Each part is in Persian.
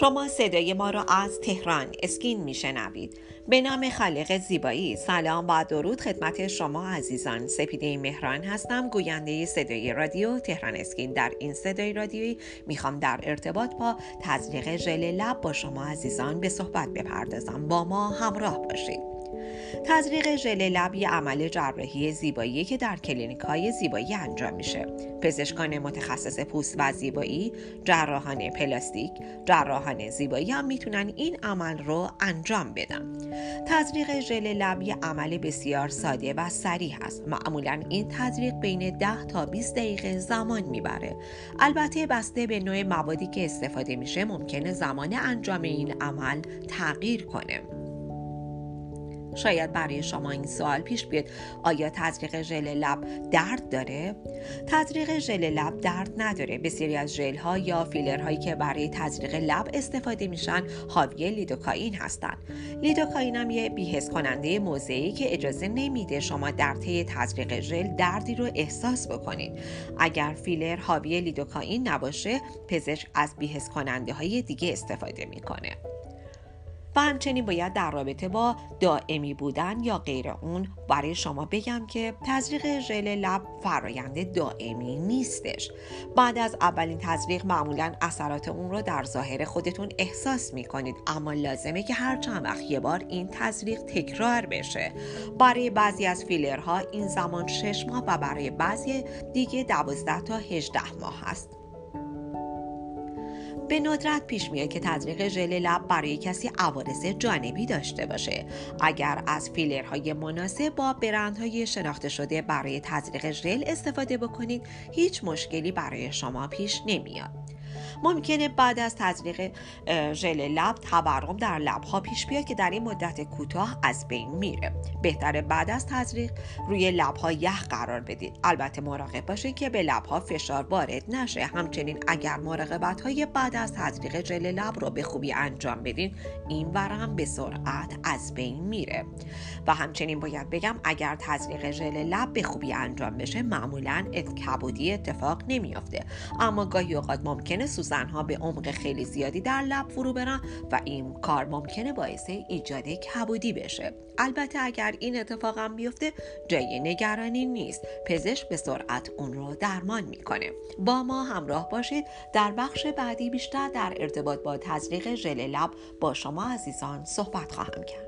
شما صدای ما را از تهران اسکین میشنوید. به نام خالق زیبایی. سلام و درود خدمت شما عزیزان. سپیده مهران هستم گوینده صدای رادیو تهران اسکین. در این صدای رادیویی می‌خوام در ارتباط با تزریق ژل لب با شما عزیزان به صحبت بپردازم. با ما همراه باشید. تزریق ژل لب یه عمل جراحی زیبایی که در کلینیک های زیبایی انجام میشه. پزشکان متخصص پوست و زیبایی جراحان پلاستیک جراحان زیبایی هم می‌تونن این عمل رو انجام بدن. تزریق ژل لب یه عمل بسیار ساده و سریع است. معمولا این تزریق بین 10 تا 20 دقیقه زمان می‌بره. البته بسته به نوع موادی که استفاده میشه ممکنه زمان انجام این عمل تغییر کنه. شاید برای شما این سوال پیش بیاد. آیا تزریق ژل لب درد داره؟ تزریق ژل لب درد نداره. بسیاری از ژل ها یا فیلر هایی که برای تزریق لب استفاده میشن حاوی لیدوکائین هستند. لیدوکائین هم یه بیهس کننده موضعی که اجازه نمیده شما در طی تزریق ژل دردی رو احساس بکنید. اگر فیلر حاوی لیدوکائین نباشه پزشک از بیهس کننده های دیگه استفاده می‌کنه. و همچنین باید در رابطه با دائمی بودن یا غیر اون برای شما بگم که تزریق ژل لب فرایند دائمی نیستش. بعد از اولین تزریق معمولا اثرات اون رو در ظاهر خودتون احساس می کنید اما لازمه که هر چند وقت یه بار این تزریق تکرار بشه. برای بعضی از فیلرها این زمان 6 ماه و برای بعضی دیگه 12 تا 18 ماه هست. به ندرت پیش میاد که تزریق ژل لب برای کسی عوارض جانبی داشته باشه. اگر از فیلرهای مناسب با برندهای شناخته شده برای تزریق ژل استفاده بکنید هیچ مشکلی برای شما پیش نمیاد. ممکنه بعد از تزریق ژل لب تورم در لب ها پیش بیاد که در این مدت کوتاه از بین میره. بهتره بعد از تزریق روی لب ها یخ قرار بدید البته مراقب باشید که به لب ها فشار وارد نشه. همچنین اگر مراقبت های بعد از تزریق ژل لب رو به خوبی انجام بدین این ورم به سرعت از بین میره. و همچنین باید بگم اگر تزریق ژل لب به خوبی انجام بشه معمولا کبودی اتفاق نمیافته. اما گاهی اوقات ممکنه سوزنها به عمق خیلی زیادی در لب فرو برن و این کار ممکنه باعث ایجاد کبودی بشه. البته اگر این اتفاق هم بیفته جای نگرانی نیست. پزشک به سرعت اون رو درمان می‌کنه. با ما همراه باشید. در بخش بعدی بیشتر در ارتباط با تزریق ژل لب با شما عزیزان صحبت خواهم کرد.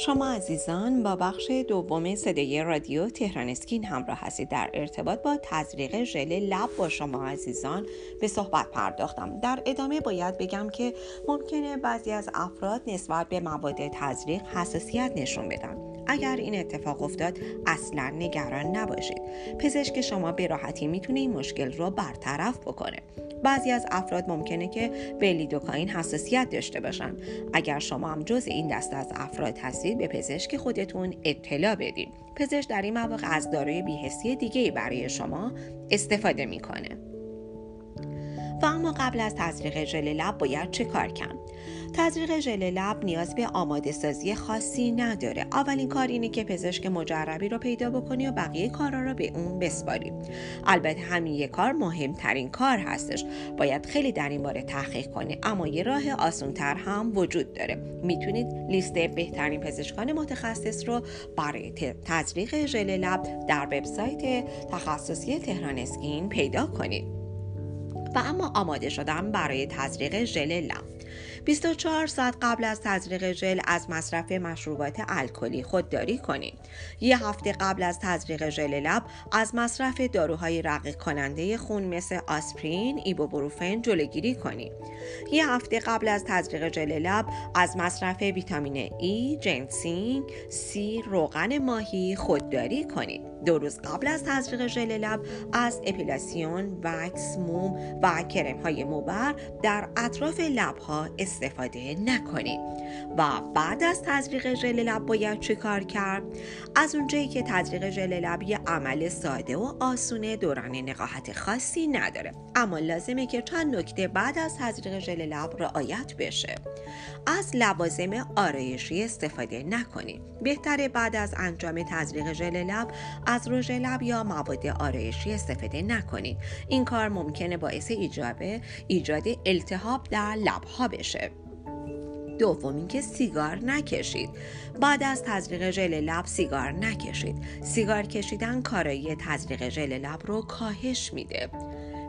شما عزیزان با بخش دوم صدای رادیو تهران اسکین همراه هستید. در ارتباط با تزریق ژل لب با شما عزیزان به صحبت پرداختم. در ادامه باید بگم که ممکنه بعضی از افراد نسبت به مواد تزریق حساسیت نشون بدن. اگر این اتفاق افتاد اصلا نگران نباشید. پزشک شما به راحتی می‌تونه این مشکل رو برطرف بکنه. بعضی از افراد ممکنه که به لیدوکاین حساسیت داشته باشن. اگر شما هم جز این دست از افراد هستید به پزشک خودتون اطلاع بدید پزشک در این مواقع از داروی بیهسی دیگه برای شما استفاده می‌کنه. و اما قبل از تزریق ژل لب باید چه کار کرد؟ تزریق ژل لب نیاز به آماده سازی خاصی نداره. اولین کار اینه که پزشک مجربی رو پیدا بکنی و بقیه کارا رو به اون بسپاری. البته همین یک کار مهمترین کار هستش. باید خیلی در این باره تحقیق کنی اما یه راه آسونتر هم وجود داره. می‌تونید لیست بهترین پزشکان متخصص رو برای تزریق ژل لب در وبسایت تخصصی تهران اسکین پیدا کنید. و اما آماده شدن برای تزریق ژل لب 24 ساعت قبل از تزریق ژل از مصرف مشروبات الکلی خودداری کنید. یه هفته قبل از تزریق ژل لب از مصرف داروهای رقیق کننده خون مثل آسپرین، ایبوبروفن جلوگیری کنید. یه هفته قبل از تزریق ژل لب از مصرف ویتامین ای، جنسینگ، سی، روغن ماهی خودداری کنید. دو روز قبل از تزریق ژل لب از اپیلاسیون، وکس، موم و کرم های موبر در اطراف لب ها استفاده نکنید و بعد از تزریق ژل لب باید چه کار کرد؟ از اونجایی که تزریق ژل لب یه عمل ساده و آسونه دوران نقاهت خاصی نداره. اما لازمه که چند نکته بعد از تزریق ژل لب رعایت بشه. از لوازم آرایشی استفاده نکنید بهتره بعد از انجام تزریق ژل لب از رژ لب یا مواد آرایشی استفاده نکنید. این کار ممکنه باعث ایجاد ایجاد التهاب در لبها بشه. دوم اینکه سیگار نکشید. بعد از تزریق ژل لب سیگار نکشید. سیگار کشیدن کارایی تزریق ژل لب رو کاهش میده.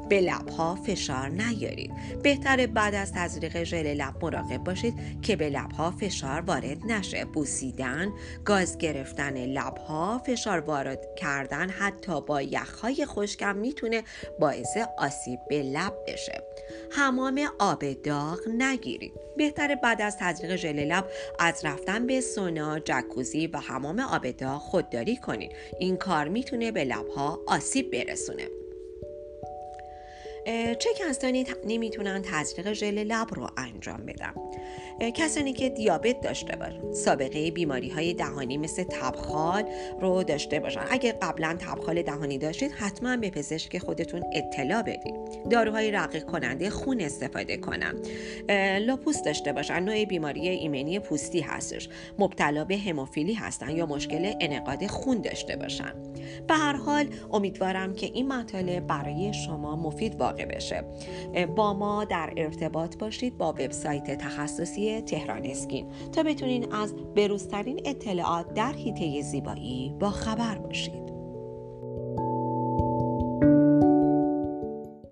به لبها فشار نیارید. بهتره بعد از تزریق ژل لب مراقب باشید که به لبها فشار وارد نشه. بوسیدن گاز گرفتن لبها فشار وارد کردن حتی با یخهای خشکم می‌تونه باعث آسیب به لب بشه. حمام آب داغ نگیرید. بهتره بعد از تزریق ژل لب از رفتن به سونا جکوزی و حمام آب داغ خودداری کنید. این کار می‌تونه به لبها آسیب برسونه. چه کسانی نمی‌تونن تزریق ژل لب رو انجام بدن؟ کسانی که دیابت داشته باشن. سابقه بیماری های دهانی مثل تبخال رو داشته باشن. اگر قبلا تبخال دهانی داشتید حتما به پزشک خودتون اطلاع بدید. داروهای رقیق کننده خون استفاده کنن. لاپوس داشته باشن. نوع بیماری ایمنی پوستی هستش. مبتلا به هموفیلی هستن یا مشکل انعقاد خون داشته باشن. به هر حال امیدوارم که این مطالب برای شما مفید واقع بشه. با ما در ارتباط باشید با وبسایت تخصصی تهران اسکین تا بتونین از بروزترین اطلاعات در حیطه زیبایی با خبر باشید.